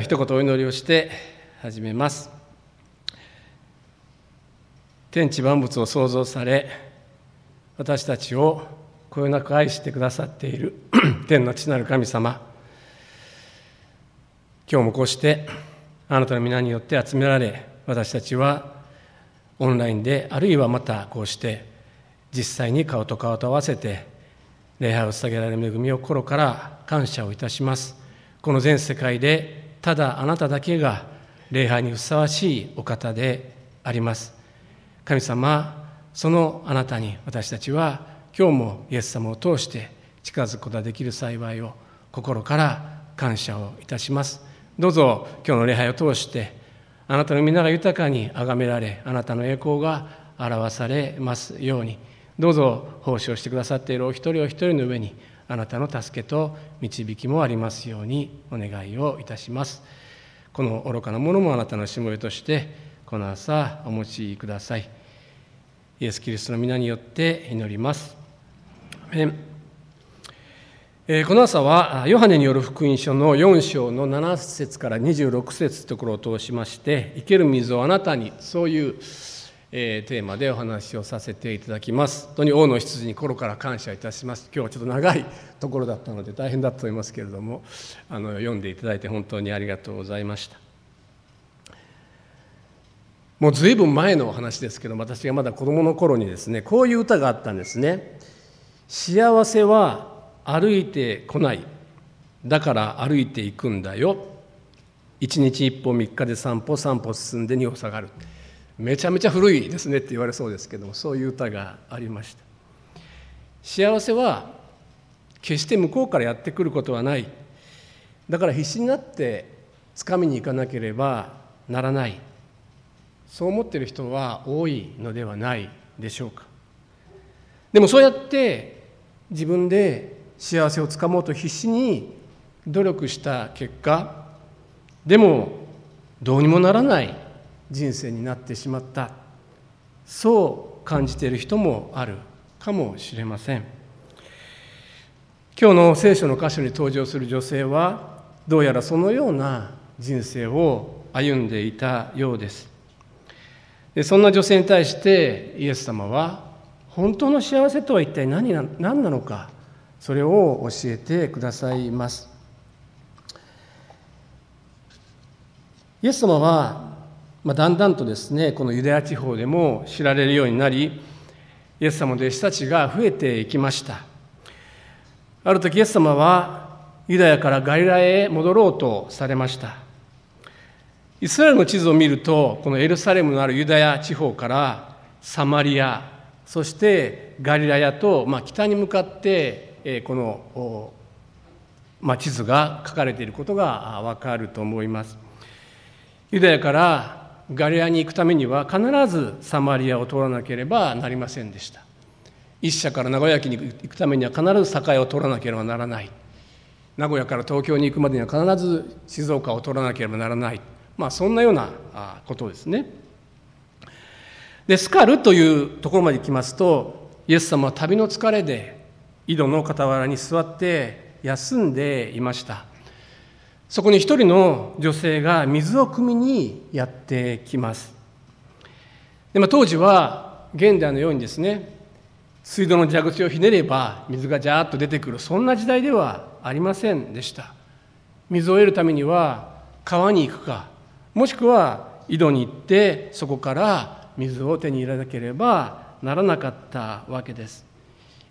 一言お祈りをして始めます。天地万物を創造され私たちをこよなく愛してくださっている 天の父なる神様。今日もこうしてあなたの皆によって集められ私たちはオンラインであるいはまたこうして実際に顔と顔と合わせて礼拝を捧げられる恵みを心から感謝をいたします。この全世界でただあなただけが礼拝にふさわしいお方であります。神様そのあなたに私たちは今日もイエス様を通して近づくことができる幸いを心から感謝をいたします。どうぞ今日の礼拝を通してあなたの皆が豊かに崇められあなたの栄光が表されますように。どうぞ奉仕をしてくださっているお一人お一人の上にあなたの助けと導きもありますようにお願いをいたします。この愚かなものもあなたのしもべとしてこの朝お持ちください。イエス・キリストの皆によって祈ります。えこの朝はヨハネによる福音書の4章の7節から26節ところを通しまして生ける水をあなたにそういう、えテーマでお話をさせていただきます。本当に王の羊に心から感謝いたします。今日はちょっと長いところだったので大変だと思いますけれどもあの読んでいただいて本当にありがとうございました。もう随分前のお話ですけど私がまだ子供の頃にですねこういう歌があったんですね。幸せは歩いてこない。だから歩いていくんだよ。一日一歩三日で散歩散歩進んで二歩下がる。めちゃめちゃ古いですねって言われそうですけどもそういう歌がありました。幸せは決して向こうからやってくることはない。だから必死になって掴みに行かなければならない。そう思っている人は多いのではないでしょうか。でもそうやって自分で幸せをつかもうと必死に努力した結果でもどうにもならない。人生になってしまった。そう感じている人もあるかもしれません。今日の聖書の箇所に登場する女性はどうやらそのような人生を歩んでいたようです。でそんな女性に対してイエス様は本当の幸せとは一体何な何なのかそれを教えてくださいます。イエス様は、まあ、だんだんとですねこのユダヤ地方でも知られるようになりイエス様の弟子たちが増えていきましたある時イエス様はユダヤからガリラへ戻ろうとされましたイスラエルの地図を見るとこのエルサレムのあるユダヤ地方からサマリアそしてガリラヤと、まあ、北に向かってこの、まあ、地図が書かれていることがわかると思います。ユダヤからガリアに行くためには必ずサマリアを通らなければなりませんでした。一社から名古屋駅に行くためには必ず境を通らなければならない。名古屋から東京に行くまでには必ず静岡を通らなければならない。まあそんなようなことですね。で、スカルというところまで行きますと、イエス様は旅の疲れで井戸の傍らに座って休んでいましたそこに一人の女性が水を汲みにやってきます。で、まあ、当時は現代のようにですね水道の蛇口をひねれば水がジャーッと出てくるそんな時代ではありませんでした。水を得るためには川に行くかもしくは井戸に行ってそこから水を手に入れなければならなかったわけです。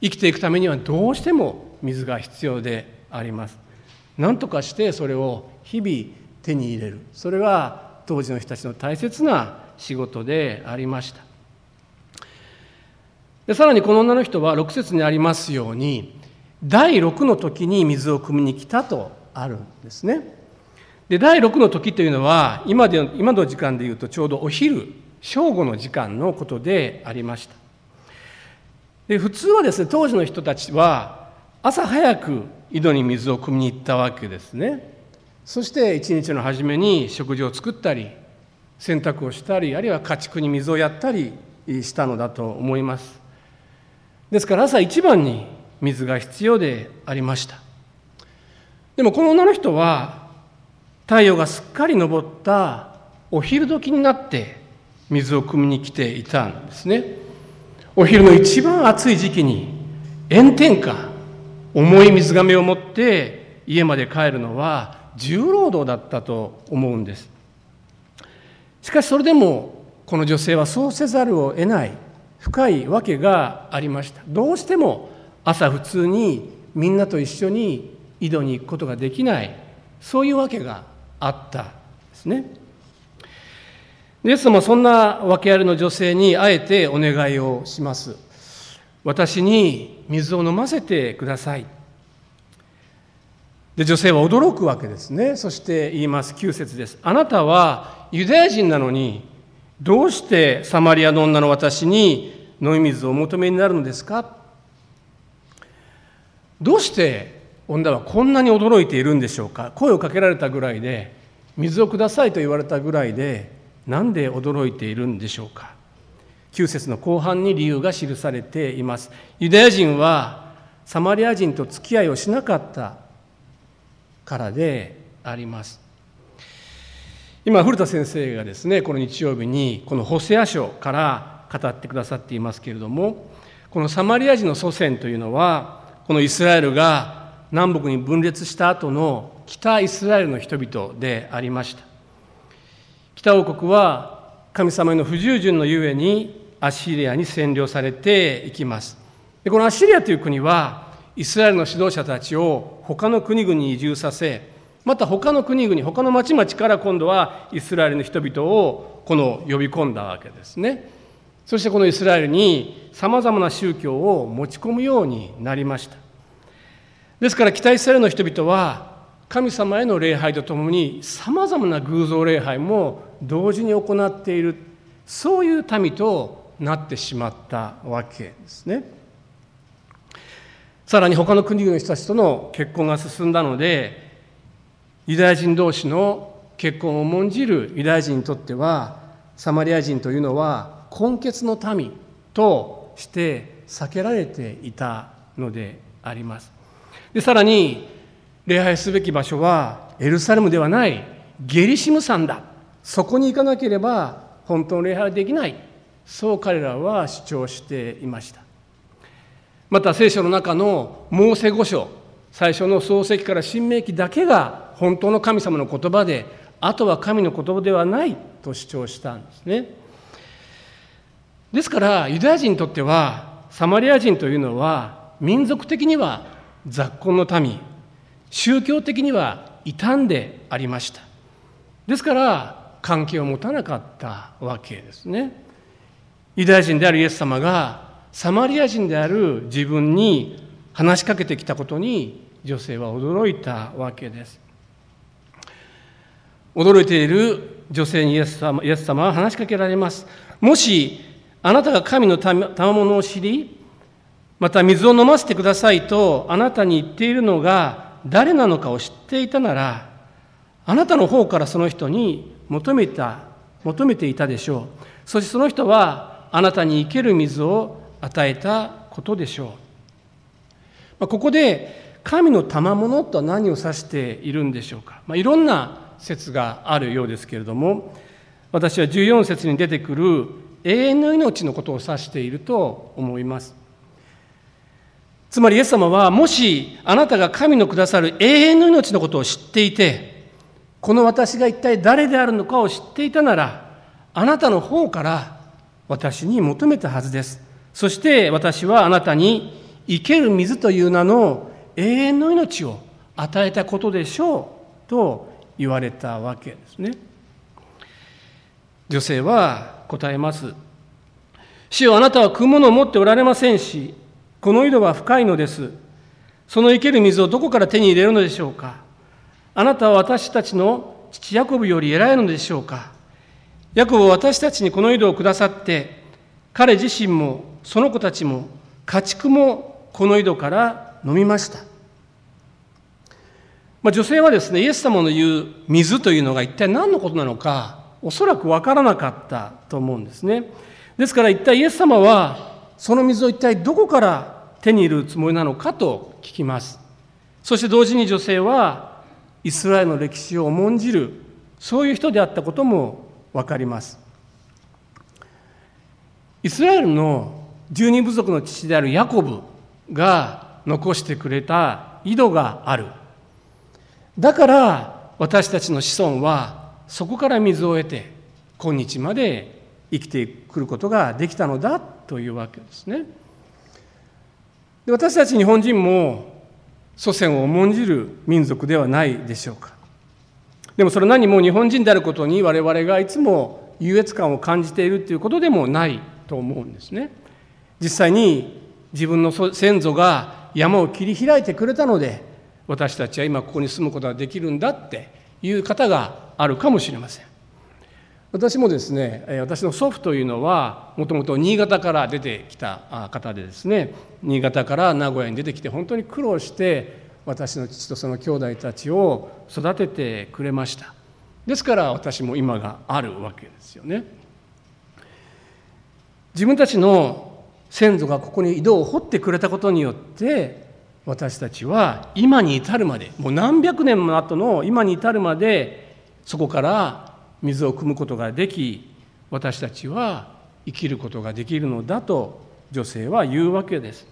生きていくためにはどうしても水が必要であります。何とかしてそれを日々手に入れる。それが当時の人たちの大切な仕事でありました。でさらにこの女の人は6節にありますように第6の時に水を汲みに来たとあるんですね。で第6の時というのは今で今の時間でいうとちょうどお昼正午の時間のことでありました。で普通はですね当時の人たちは朝早く井戸に水を汲みに行ったわけですね。そして一日の初めに食事を作ったり洗濯をしたりあるいは家畜に水をやったりしたのだと思います。ですから朝一番に水が必要でありました。でもこの女の人は太陽がすっかり昇ったお昼時になって水を汲みに来ていたんですね。お昼の一番暑い時期に炎天下重い水がめを持って家まで帰るのは重労働だったと思うんです。しかしそれでもこの女性はそうせざるを得ない深い訳がありました。どうしても朝普通にみんなと一緒に井戸に行くことができないそういうわけがあったですね。イエス様そんな訳ありの女性にあえてお願いをします。私に水を飲ませてください。で女性は驚くわけですね。そして言います。9節です。あなたはユダヤ人なのにどうしてサマリアの女の私に飲み水をお求めになるのですか？どうして女はこんなに驚いているんでしょうか？声をかけられたぐらいで水をくださいと言われたぐらいでなんで驚いているんでしょうか？9節の後半に理由が記されています。ユダヤ人はサマリア人と付き合いをしなかったからであります。今古田先生がですねこの日曜日にこのホセア書から語ってくださっていますけれどもこのサマリア人の祖先というのはこのイスラエルが南北に分裂した後の北イスラエルの人々でありました。北王国は神様への不従順のゆえにアッシリアに占領されていきます。でこのアッシリアという国はイスラエルの指導者たちを他の国々に移住させまた他の国々他の町々から今度はイスラエルの人々をこの呼び込んだわけですね。そしてこのイスラエルにさまざまな宗教を持ち込むようになりました。ですから北イスラエルの人々は神様への礼拝とともにさまざまな偶像礼拝も同時に行っている。そういう民となってしまったわけですね。さらに他の国々の人たちとの結婚が進んだのでユダヤ人同士の結婚を重んじるユダヤ人にとってはサマリア人というのは根血の民として避けられていたのであります。でさらに礼拝すべき場所はエルサレムではないゲリシム山だそこに行かなければ本当の礼拝はできないそう彼らは主張していました。また聖書の中のモーセ五書最初の創世記から新明記だけが本当の神様の言葉であとは神の言葉ではないと主張したんですね。ですからユダヤ人にとってはサマリア人というのは民族的には雑婚の民宗教的には傷んでありました。ですから関係を持たなかったわけですね。ユダヤ人であるイエス様がサマリア人である自分に話しかけてきたことに女性は驚いたわけです。驚いている女性にイエス様イエス様は話しかけられます。もしあなたが神の賜物を知りまた水を飲ませてくださいとあなたに言っているのが誰なのかを知っていたならあなたの方からその人に求めた求めていたでしょう。そしてその人はあなたに生ける水を与えたことでしょう。まここで神の賜物とは何を指しているんでしょうか、まあ、いろんな説があるようですけれども私は14節に出てくる永遠の命のことを指していると思います。つまりイエス様はもしあなたが神のくださる永遠の命のことを知っていてこの私が一体誰であるのかを知っていたならあなたの方から私に求めたはずです。そして私はあなたに生ける水という名の永遠の命を与えたことでしょうと言われたわけですね。女性は答えます。主よあなたは食うものを持っておられませんしこの井戸は深いのです。その生ける水をどこから手に入れるのでしょうか。あなたは私たちの父ヤコブより偉いのでしょうか。ヤコブは私たちにこの井戸をくださって、彼自身もその子たちも家畜もこの井戸から飲みました。まあ、女性はですね、イエス様の言う水というのが一体何のことなのか、おそらく分からなかったと思うんですね。ですから一体イエス様はその水を一体どこから手に入れるつもりなのかと聞きますそして同時に女性はイスラエルの歴史を重んじるそういう人であったことも分かりますイスラエルの十二部族の父であるヤコブが残してくれた井戸があるだから私たちの子孫はそこから水を得て今日まで生きてくることができたのだというわけですね。で私たち日本人も祖先を重んじる民族ではないでしょうか。でもそれ何も日本人であることに我々がいつも優越感を感じているということでもないと思うんですね。実際に自分の先祖が山を切り開いてくれたので私たちは今ここに住むことができるんだっていう方があるかもしれません。私もですね私の祖父というのはもともと新潟から出てきた方でですね新潟から名古屋に出てきて本当に苦労して私の父とその兄弟たちを育ててくれました。ですから私も今があるわけですよね。自分たちの先祖がここに井戸を掘ってくれたことによって私たちは今に至るまでもう何百年も後の今に至るまでそこから水を汲むことができ私たちは生きることができるのだと女性は言うわけです。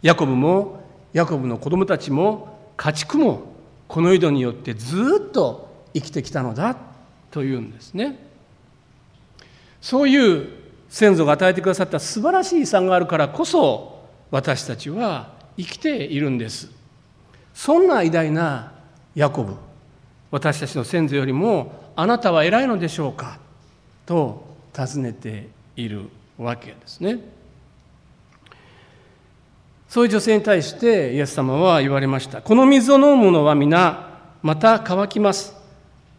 ヤコブもヤコブの子供たちも家畜もこの井戸によってずっと生きてきたのだというんですね。そういう先祖が与えてくださった素晴らしい遺産があるからこそ私たちは生きているんです。そんな偉大なヤコブ私たちの先祖よりもあなたは偉いのでしょうか？と尋ねているわけですね。そういう女性に対してイエス様は言われました。この水を飲む者は皆また乾きます。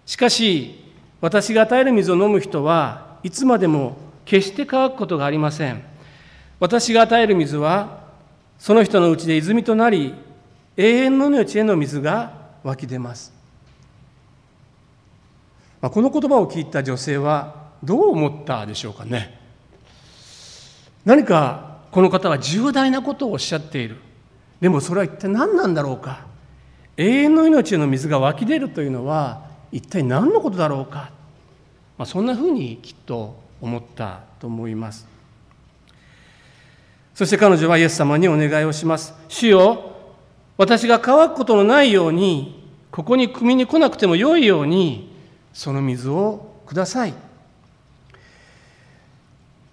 しかし私が与える水を飲む人はいつまでも決して乾くことがありません。私が与える水はその人のうちで泉となり永遠の命への水が湧き出ます。まあ、この言葉を聞いた女性はどう思ったでしょうかね何かこの方は重大なことをおっしゃっている。でもそれは一体何なんだろうか。永遠の命の水が湧き出るというのは一体何のことだろうか、まあ、そんなふうにきっと思ったと思います。そして彼女はイエス様にお願いをします。主よ私が乾くことのないようにここに汲みに来なくてもよいようにその水をください。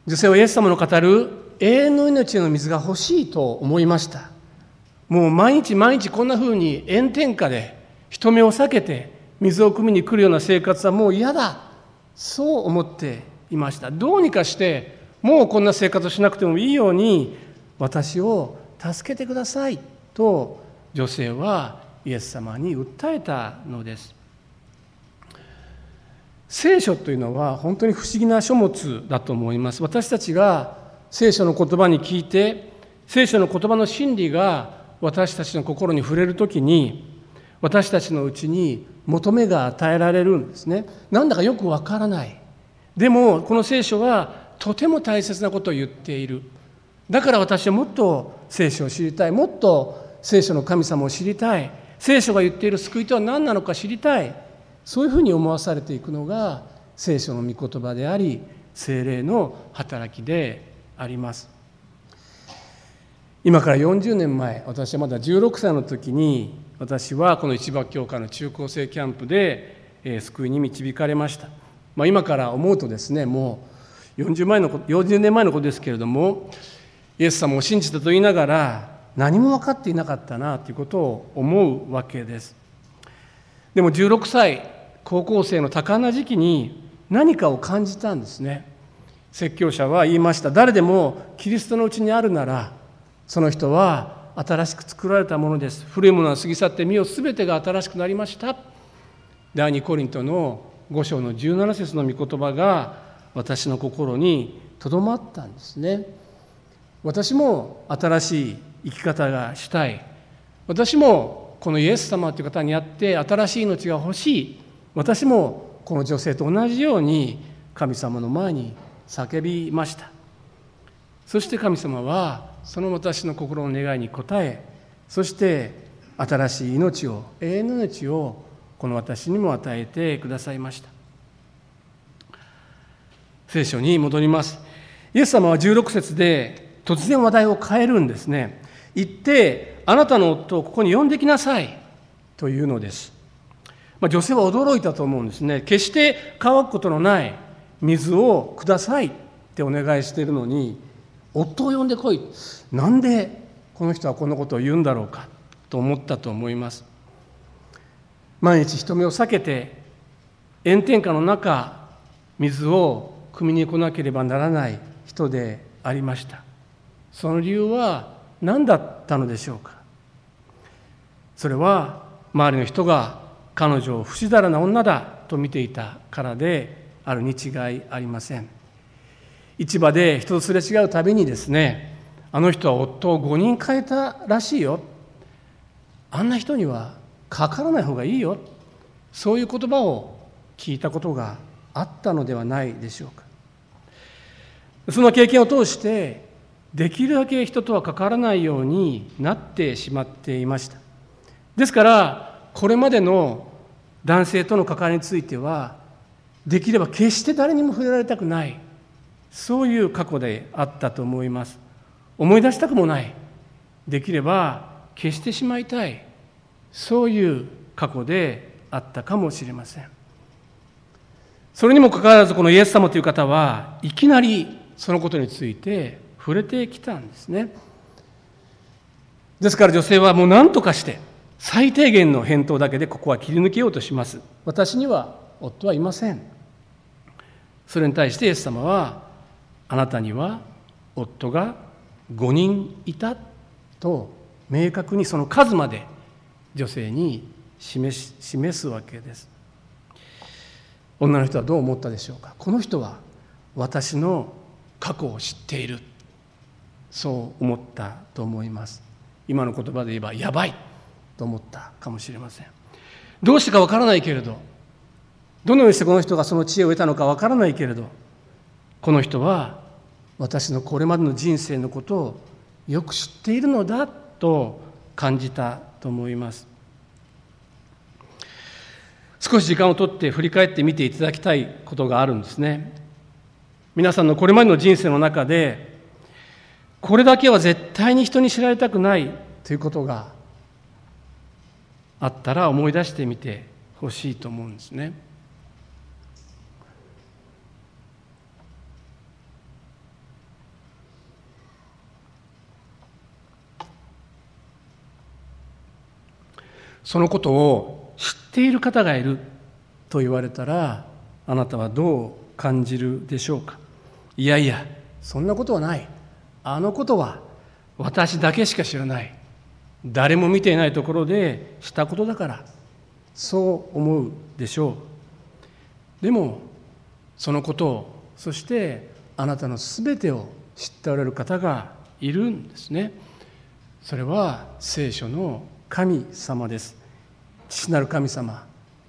女性はイエス様の語る永遠の命の水が欲しいと思いました。もう毎日毎日こんなふうに炎天下で人目を避けて水を汲みに来るような生活はもう嫌だ。そう思っていました。どうにかしてもうこんな生活をしなくてもいいように私を助けてくださいと女性はイエス様に訴えたのです。聖書というのは本当に不思議な書物だと思います。私たちが聖書の言葉に聞いて聖書の言葉の真理が私たちの心に触れる時に私たちのうちに求めが与えられるんですね。なんだかよくわからない。でもこの聖書はとても大切なことを言っている。だから私はもっと聖書を知りたい。もっと聖書の神様を知りたい。聖書が言っている救いとは何なのか知りたい。そういうふうに思わされていくのが聖書の御言葉であり精霊の働きであります。今から40年前私はまだ16歳の時に私はこの一幕教会の中高生キャンプで、えー、救いに導かれました、まあ、今から思うとですねもう 40, 前の40年前のことですけれどもイエス様を信じたと言いながら何も分かっていなかったなということを思うわけです。でも16歳高校生の多感な時期に何かを感じたんですね。説教者は言いました。誰でもキリストのうちにあるならその人は新しく作られたものです。古いものは過ぎ去って身を全てが新しくなりました。第二コリントの5章の17節の御言葉が私の心にとどまったんですね。私も新しい生き方がしたい。私もこのイエス様という方にあって新しい命が欲しい。私もこの女性と同じように神様の前に叫びました。そして神様はその私の心の願いに応えそして新しい命を永遠の命をこの私にも与えてくださいました。聖書に戻ります。イエス様は16節で突然話題を変えるんですね。行ってあなたの夫をここに呼んできなさい。というのです、まあ、女性は驚いたと思うんですね。決して乾くことのない水をくださいってお願いしているのに夫を呼んでこい。なんでこの人はこんなことを言うんだろうかと思ったと思います。毎日人目を避けて炎天下の中水を汲みに来なければならない人でありました。その理由は何だったのでしょうか。それは周りの人が彼女を不死だらな女だと見ていたからであるに違いありません。市場で人とすれ違うたびにですねあの人は夫を5人変えたらしいよ。あんな人にはかからない方がいいよ。そういう言葉を聞いたことがあったのではないでしょうか。その経験を通してできるだけ人とは関わらないようになってしまっていました。ですからこれまでの男性との関わりについてはできれば決して誰にも触れられたくない。そういう過去であったと思います。思い出したくもない。できれば消してしまいたい。そういう過去であったかもしれません。それにもかかわらずこのイエス様という方はいきなりそのことについて触れてきたんですね。ですから女性はもう何とかして最低限の返答だけでここは切り抜けようとします。私には夫はいません。それに対してイエス様はあなたには夫が5人いたと明確にその数まで女性に示示すわけです。女の人はどう思ったでしょうか？この人は私の過去を知っている。そう思ったと思います。今の言葉で言えばやばいと思ったかもしれません。どうしてかわからないけれどどのようにしてこの人がその知恵を得たのかわからないけれどこの人は私のこれまでの人生のことをよく知っているのだと感じたと思います少し時間をとって振り返ってみていただきたいことがあるんですね皆さんのこれまでの人生の中でこれだけは絶対に人に知られたくないということがあったら思い出してみてほしいと思うんですね。そのことを知っている方がいると言われたらあなたはどう感じるでしょうか？いやいやそんなことはない。あのことは私だけしか知らない。誰も見ていないところでしたことだからそう思うでしょう。でもそのことをそしてあなたの全てを知っておられる方がいるんですね。それは聖書の神様です。父なる神様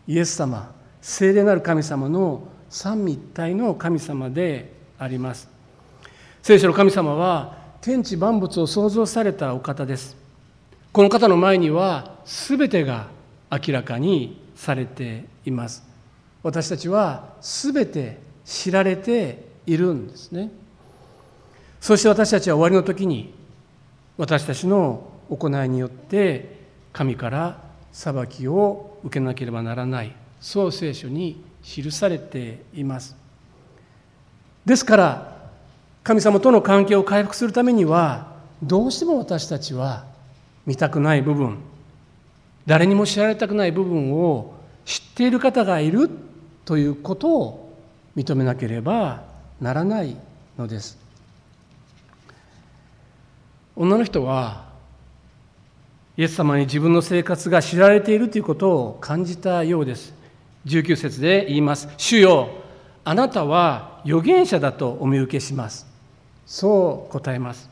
イエス様聖霊なる神様の三位一体の神様であります。聖書の神様は天地万物を創造されたお方です。この方の前には全てが明らかにされています。私たちは全て知られているんですね。そして私たちは終わりの時に私たちの行いによって神から裁きを受けなければならない。そう聖書に記されています。ですから神様との関係を回復するためにはどうしても私たちは見たくない部分誰にも知られたくない部分を知っている方がいるということを認めなければならないのです。女の人はイエス様に自分の生活が知られているということを感じたようです。19節で言います「主よあなたは預言者だとお見受けします」そう答えます。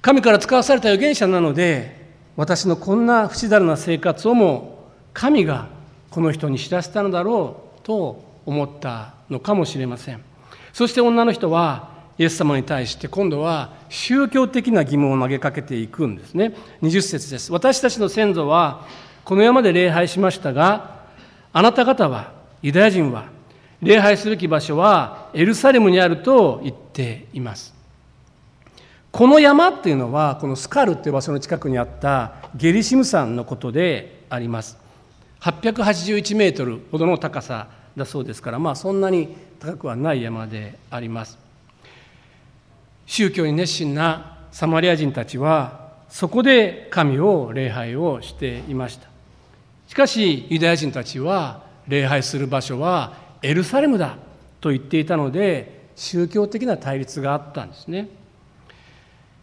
神から使わされた預言者なので私のこんな不死だるな生活をも神がこの人に知らせたのだろうと思ったのかもしれません。そして女の人はイエス様に対して今度は宗教的な疑問を投げかけていくんですね。20節です。私たちの先祖はこの山で礼拝しましたがあなた方はユダヤ人は礼拝すべき場所はエルサレムにあると言っています。この山っていうのはこのスカルっていう場所の近くにあったゲリシム山のことであります。881メートルほどの高さだそうですからまあそんなに高くはない山であります。宗教に熱心なサマリア人たちはそこで神を礼拝をしていました。しかしユダヤ人たちは礼拝する場所はエルサレムだと言っていたので宗教的な対立があったんですね。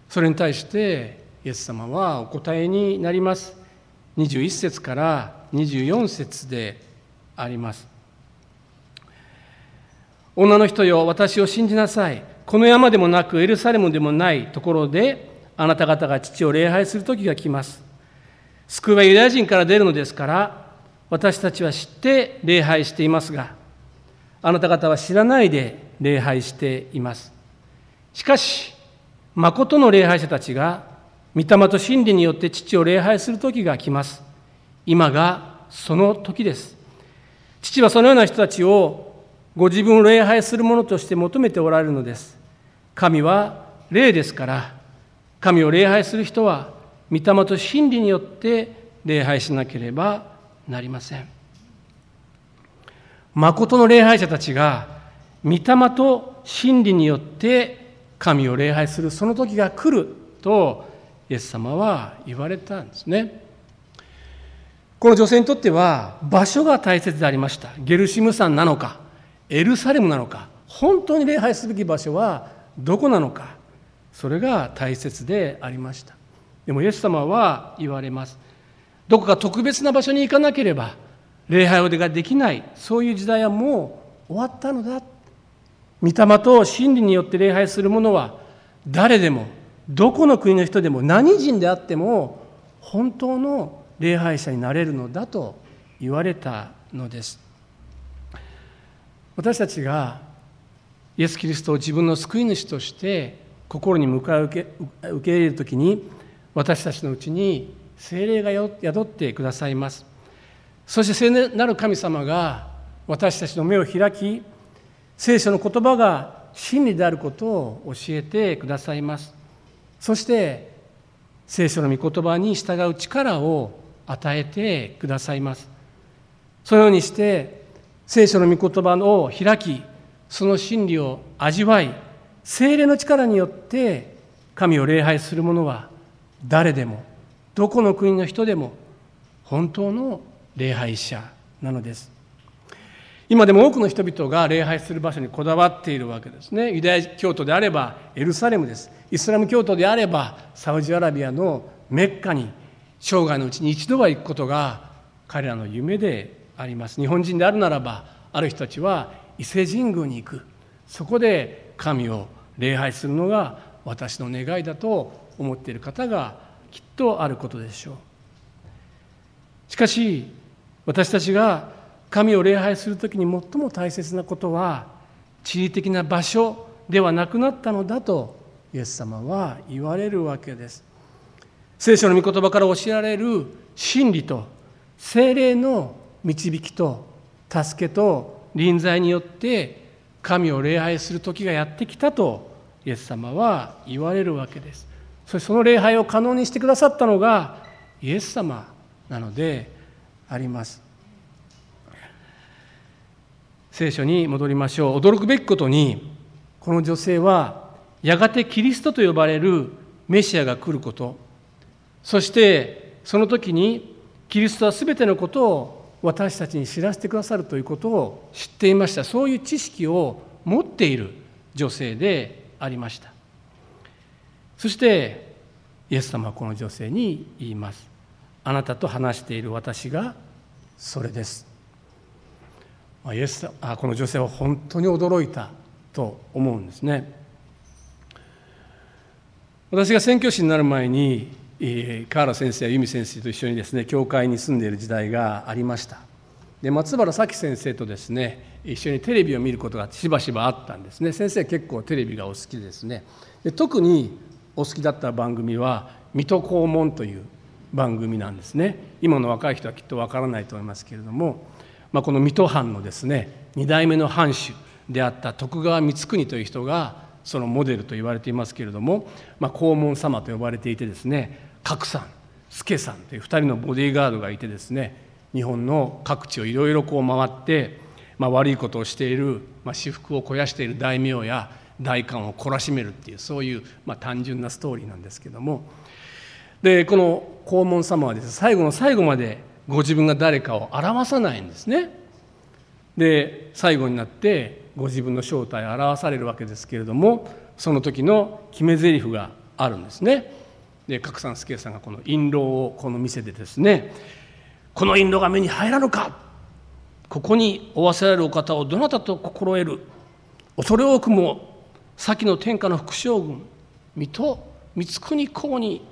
それに対してイエス様はお答えになります。21節から24節であります。女の人よ私を信じなさい。この山でもなくエルサレムでもないところであなた方が父を礼拝する時が来ます。救いはユダヤ人から出るのですから私たちは知って礼拝していますがあなた方は知らないで礼拝しています。しかし誠の礼拝者たちが御霊と真理によって父を礼拝する時が来ます。今がその時です。父はそのような人たちをご自分を礼拝するものとして求めておられるのです。神は霊ですから神を礼拝する人は御霊と真理によって礼拝しなければなりません。誠の礼拝者たちが御霊と真理によって神を礼拝するその時が来るとイエス様は言われたんですね。この女性にとっては場所が大切でありました。ゲルシム山なのかエルサレムなのか本当に礼拝すべき場所はどこなのかそれが大切でありました。でもイエス様は言われます。どこか特別な場所に行かなければ礼拝をができない。そういう時代はもう終わったのだ。御霊と真理によって礼拝する者は誰でもどこの国の人でも何人であっても本当の礼拝者になれるのだと言われたのです。私たちがイエス・キリストを自分の救い主として心に迎え受け受け入れる時に私たちのうちに精霊が宿ってくださいます。そして聖なる神様が私たちの目を開き聖書の言葉が真理であることを教えてくださいます。そして聖書の御言葉に従う力を与えてくださいます。そのようにして聖書の御言葉を開きその真理を味わい精霊の力によって神を礼拝する者は誰でもどこの国の人でも本当の礼拝者なのです。今でも多くの人々が礼拝する場所にこだわっているわけですね。ユダヤ教徒であればエルサレムです。イスラム教徒であればサウジアラビアのメッカに生涯のうちに一度は行くことが彼らの夢であります。日本人であるならばある人たちは伊勢神宮に行く。そこで神を礼拝するのが私の願いだと思っている方がきっとあることでしょう。しかし私たちが神を礼拝する時に最も大切なことは地理的な場所ではなくなったのだとイエス様は言われるわけです。聖書の御言葉から教えられる真理と精霊の導きと助けと臨在によって神を礼拝する時がやってきたとイエス様は言われるわけです。そしてその礼拝を可能にしてくださったのがイエス様なのであります。聖書に戻りましょう。驚くべきことにこの女性はやがてキリストと呼ばれるメシアが来ること。そしてその時にキリストは全てのことを私たちに知らせてくださるということを知っていました。そういう知識を持っている女性でありました。そしてイエス様はこの女性に言います。あなたと話している私がそれです。イエスあこの女性は本当に驚いたと思うんですね。私が宣教師になる前に河原先生や由美先生と一緒にですね教会に住んでいる時代がありました。で松原咲先生とですね一緒にテレビを見ることがしばしばあったんですね。先生結構テレビがお好きですね。で特にお好きだった番組は「水戸黄門」という番組なんですね。今の若い人はきっとわからないと思いますけれどもまあ、この水戸藩のですね2代目の藩主であった徳川光圀という人がそのモデルと言われていますけれども、まあ、黄門様と呼ばれていてですね角さん助さんという2人のボディーガードがいてですね日本の各地をいろいろこう回って、まあ、悪いことをしている、まあ、私腹を肥やしている大名や大官を懲らしめるっていうそういう、まあ、単純なストーリーなんですけどもでこの黄門様はですね最後の最後までご自分が誰かを表さないんですね。で最後になってご自分の正体を表されるわけですけれどもその時の決め台詞があるんですね。で角三助さんがこの印籠をこの店でですね「この印籠が目に入らぬかここにおわせられるお方をどなたと心得る恐れ多くも先の天下の副将軍水戸光圀公に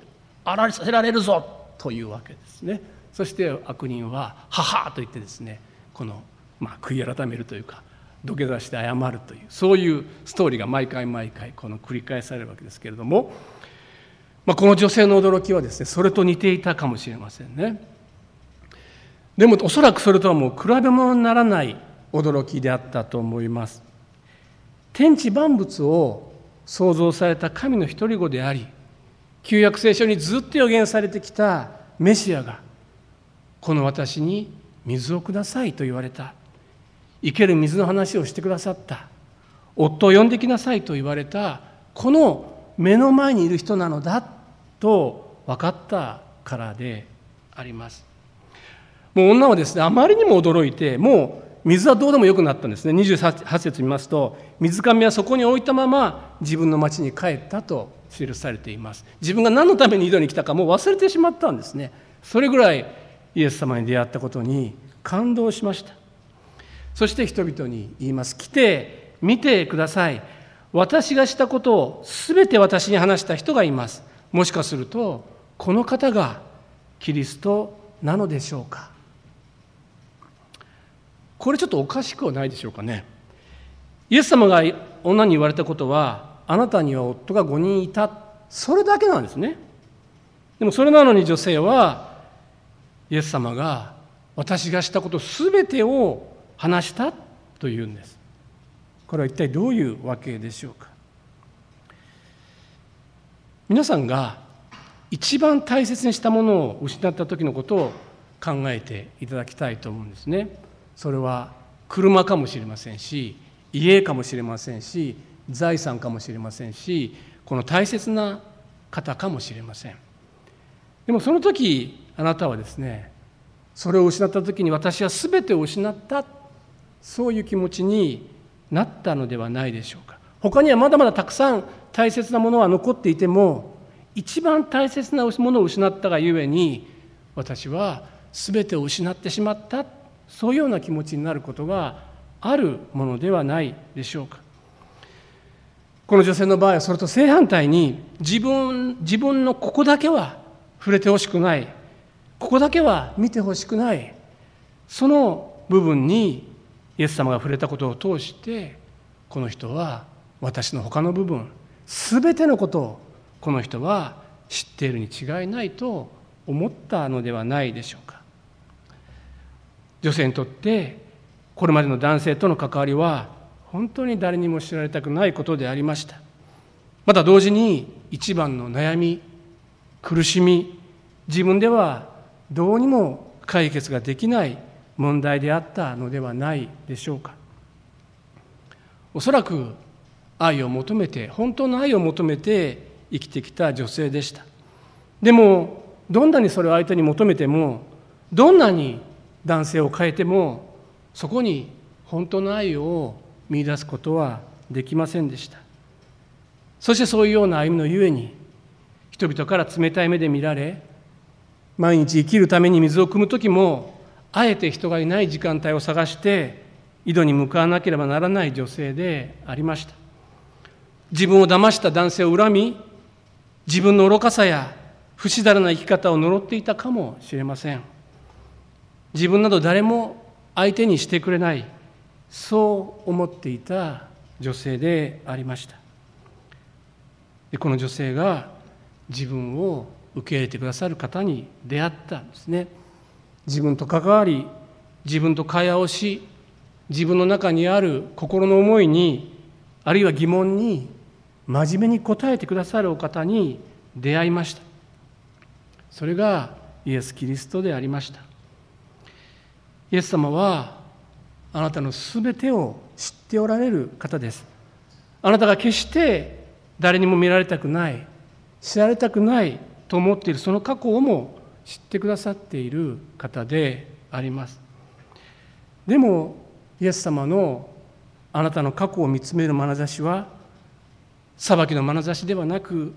あらせられるぞ」というわけですね。そして悪人は「はは」と言ってですねこの、まあ、悔い改めるというか土下座して謝るというそういうストーリーが毎回毎回この繰り返されるわけですけれども、まあ、この女性の驚きはですねそれと似ていたかもしれませんね。でもおそらくそれとはもう比べ物にならない驚きであったと思います。天地万物を創造された神の独り子であり旧約聖書にずっと予言されてきたメシアがこの私に水をくださいと言われた生ける水の話をしてくださった夫を呼んできなさいと言われたこの目の前にいる人なのだと分かったからであります。もう女はですねあまりにも驚いてもう水はどうでもよくなったんですね。28節見ますと水上はそこに置いたまま自分の町に帰ったと記されています。自分が何のために井戸に来たかもう忘れてしまったんですね。それぐらいイエス様に出会ったことに感動しました。そして人々に言います。来て見てください。私がしたことを全て私に話した人がいます。もしかするとこの方がキリストなのでしょうか。これちょっとおかしくはないでしょうかね。イエス様が女に言われたことはあなたには夫が5人いた。それだけなんですね。でもそれなのに女性はイエス様が私がしたことすべてを話したというんです。これは一体どういうわけでしょうか？皆さんが一番大切にしたものを失った時のことを考えていただきたいと思うんですね。それは車かもしれませんし家かもしれませんし財産かもしれませんしこの大切な方かもしれません。でもその時あなたはですねそれを失った時に私は全てを失ったそういう気持ちになったのではないでしょうか。他にはまだまだたくさん大切なものは残っていても一番大切なものを失ったがゆえに私は全てを失ってしまったそういうような気持ちになることがあるものではないでしょうか。この女性の場合はそれと正反対に自分自分のここだけは触れてほしくない。ここだけは見てほしくない。その部分にイエス様が触れたことを通してこの人は私の他の部分全てのことをこの人は知っているに違いないと思ったのではないでしょうか。女性にとってこれまでの男性との関わりは本当に誰にも知られたくないことでありました。また同時に一番の悩み苦しみ自分ではどうにも解決ができない問題であったのではないでしょうか。おそらく愛を求めて本当の愛を求めて生きてきた女性でした。でもどんなにそれを相手に求めてもどんなに男性を変えてもそこに本当の愛を見いだすことはできませんでした。そしてそういうような歩みのゆえに人々から冷たい目で見られ毎日生きるために水を汲む時もあえて人がいない時間帯を探して井戸に向かわなければならない女性でありました。自分を騙した男性を恨み自分の愚かさや不死だらな生き方を呪っていたかもしれません。自分など誰も相手にしてくれないそう思っていた女性でありました。でこの女性が自分を受け入れてくださる方に出会ったんですね。自分と関わり自分と会話をし自分の中にある心の思いにあるいは疑問に真面目に答えてくださるお方に出会いました。それがイエス・キリストでありました。イエス様はあなたのすべてを知っておられる方です。あなたが決して誰にも見られたくない知られたくないと思っているその過去をも知ってくださっている方であります。でもイエス様のあなたの過去を見つめる眼差しは裁きの眼差しではなく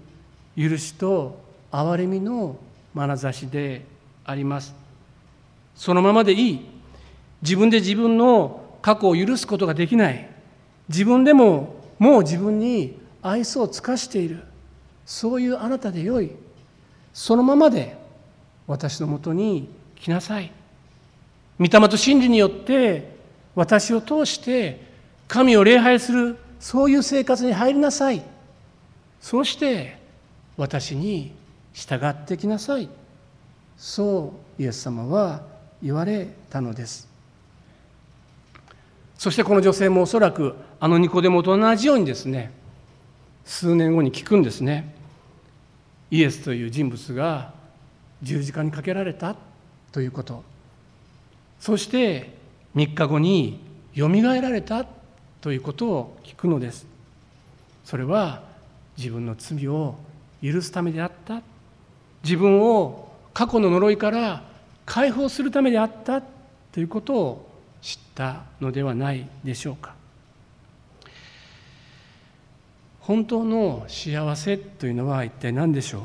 許しと憐れみの眼差しであります。そのままでいい。自分で自分の過去を許すことができない。自分でももう自分に愛想を尽かしている。そういうあなたでよい。そのままで私のもとに来なさい。御霊と真理によって私を通して神を礼拝するそういう生活に入りなさい。そうして私に従ってきなさい。そうイエス様は言われたのです。そしてこの女性もおそらくあのニコデモと同じようにですね数年後に聞くんですね。イエスという人物が十字架にかけられたということ。そして3日後によみがえられたということを聞くのです。それは自分の罪を許すためであった。自分を過去の呪いから解放するためであったということを知ったのではないでしょうか。本当の幸せというのは一体何でしょう？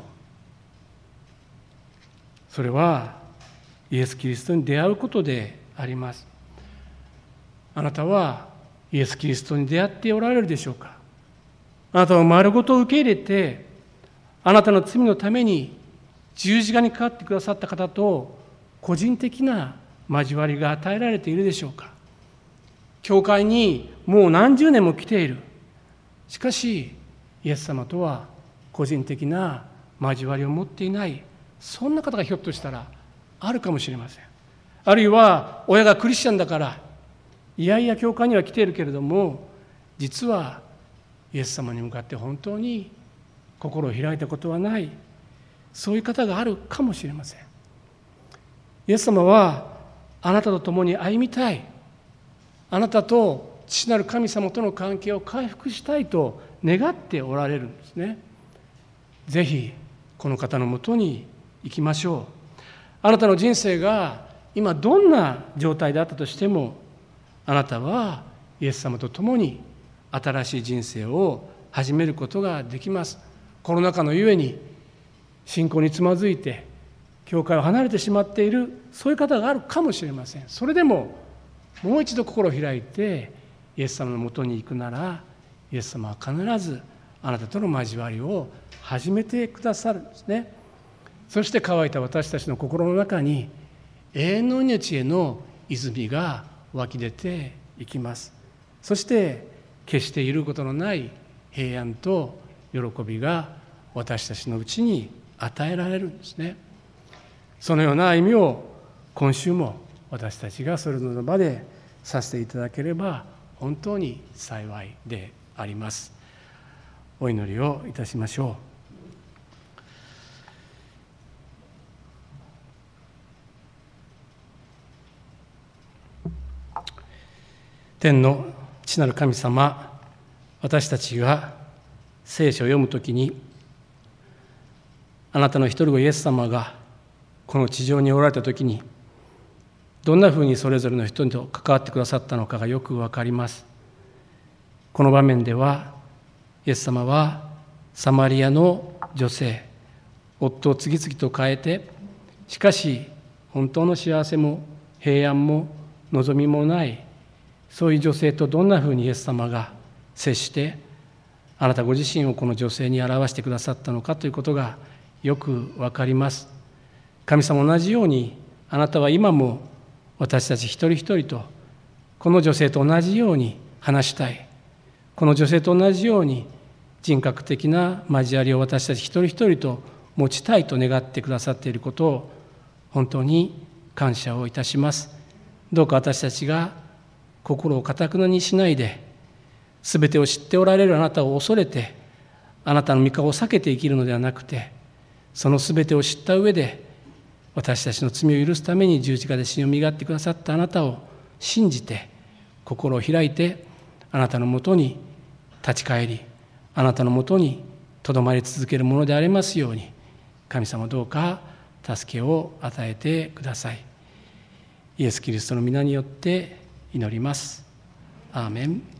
それはイエス・キリストに出会うことであります。あなたはイエス・キリストに出会っておられるでしょうか？あなたは丸ごと受け入れてあなたの罪のために十字架にかかってくださった方と個人的な交わりが与えられているでしょうか？教会にもう何十年も来ている。しかしイエス様とは個人的な交わりを持っていない。そんな方がひょっとしたらあるかもしれません。あるいは親がクリスチャンだからいやいや教会には来ているけれども実はイエス様に向かって本当に心を開いたことはない。そういう方があるかもしれません。イエス様はあなたと共に歩みたい。あなたと父なる神様との関係を回復したいと願っておられるんですね。ぜひこの方のもとに行きましょう。あなたの人生が今どんな状態であったとしてもあなたはイエス様と共に新しい人生を始めることができます。コロナ禍のゆえに信仰につまずいて教会を離れてしまっているそういう方があるかもしれません。それでももう一度心を開いてイエス様のもとに行くならイエス様は必ずあなたとの交わりを始めてくださるんですねそして乾いた私たちの心の中に永遠の命への泉が湧き出ていきます。そして決していることのない平安と喜びが私たちのうちに与えられるんですね。そのような歩みを今週も私たちがそれぞれの場でさせていただければ本当に幸いであります。お祈りをいたしましょう。天の父なる神様私たちが聖書を読むときにあなたの一人子イエス様がこの地上におられたときにどんなふうにそれぞれの人と関わってくださったのかがよくわかります。この場面ではイエス様はサマリアの女性夫を次々と変えてしかし本当の幸せも平安も望みもないそういう女性とどんなふうにイエス様が接してあなたご自身をこの女性に表してくださったのかということがよくわかります。神様同じようにあなたは今も私たち一人一人とこの女性と同じように話したい。この女性と同じように人格的な交わりを私たち一人一人と持ちたいと願ってくださっていることを本当に感謝をいたします。どうか私たちが心をかたくなにしないで全てを知っておられるあなたを恐れてあなたの御顔を避けて生きるのではなくてその全てを知った上で私たちの罪を許すために十字架で死を身がってくださったあなたを信じて心を開いてあなたのもとに立ち返りあなたのもとにとどまり続けるものでありますように神様どうか助けを与えてください。イエス・キリストの皆によって祈ります。アーメン。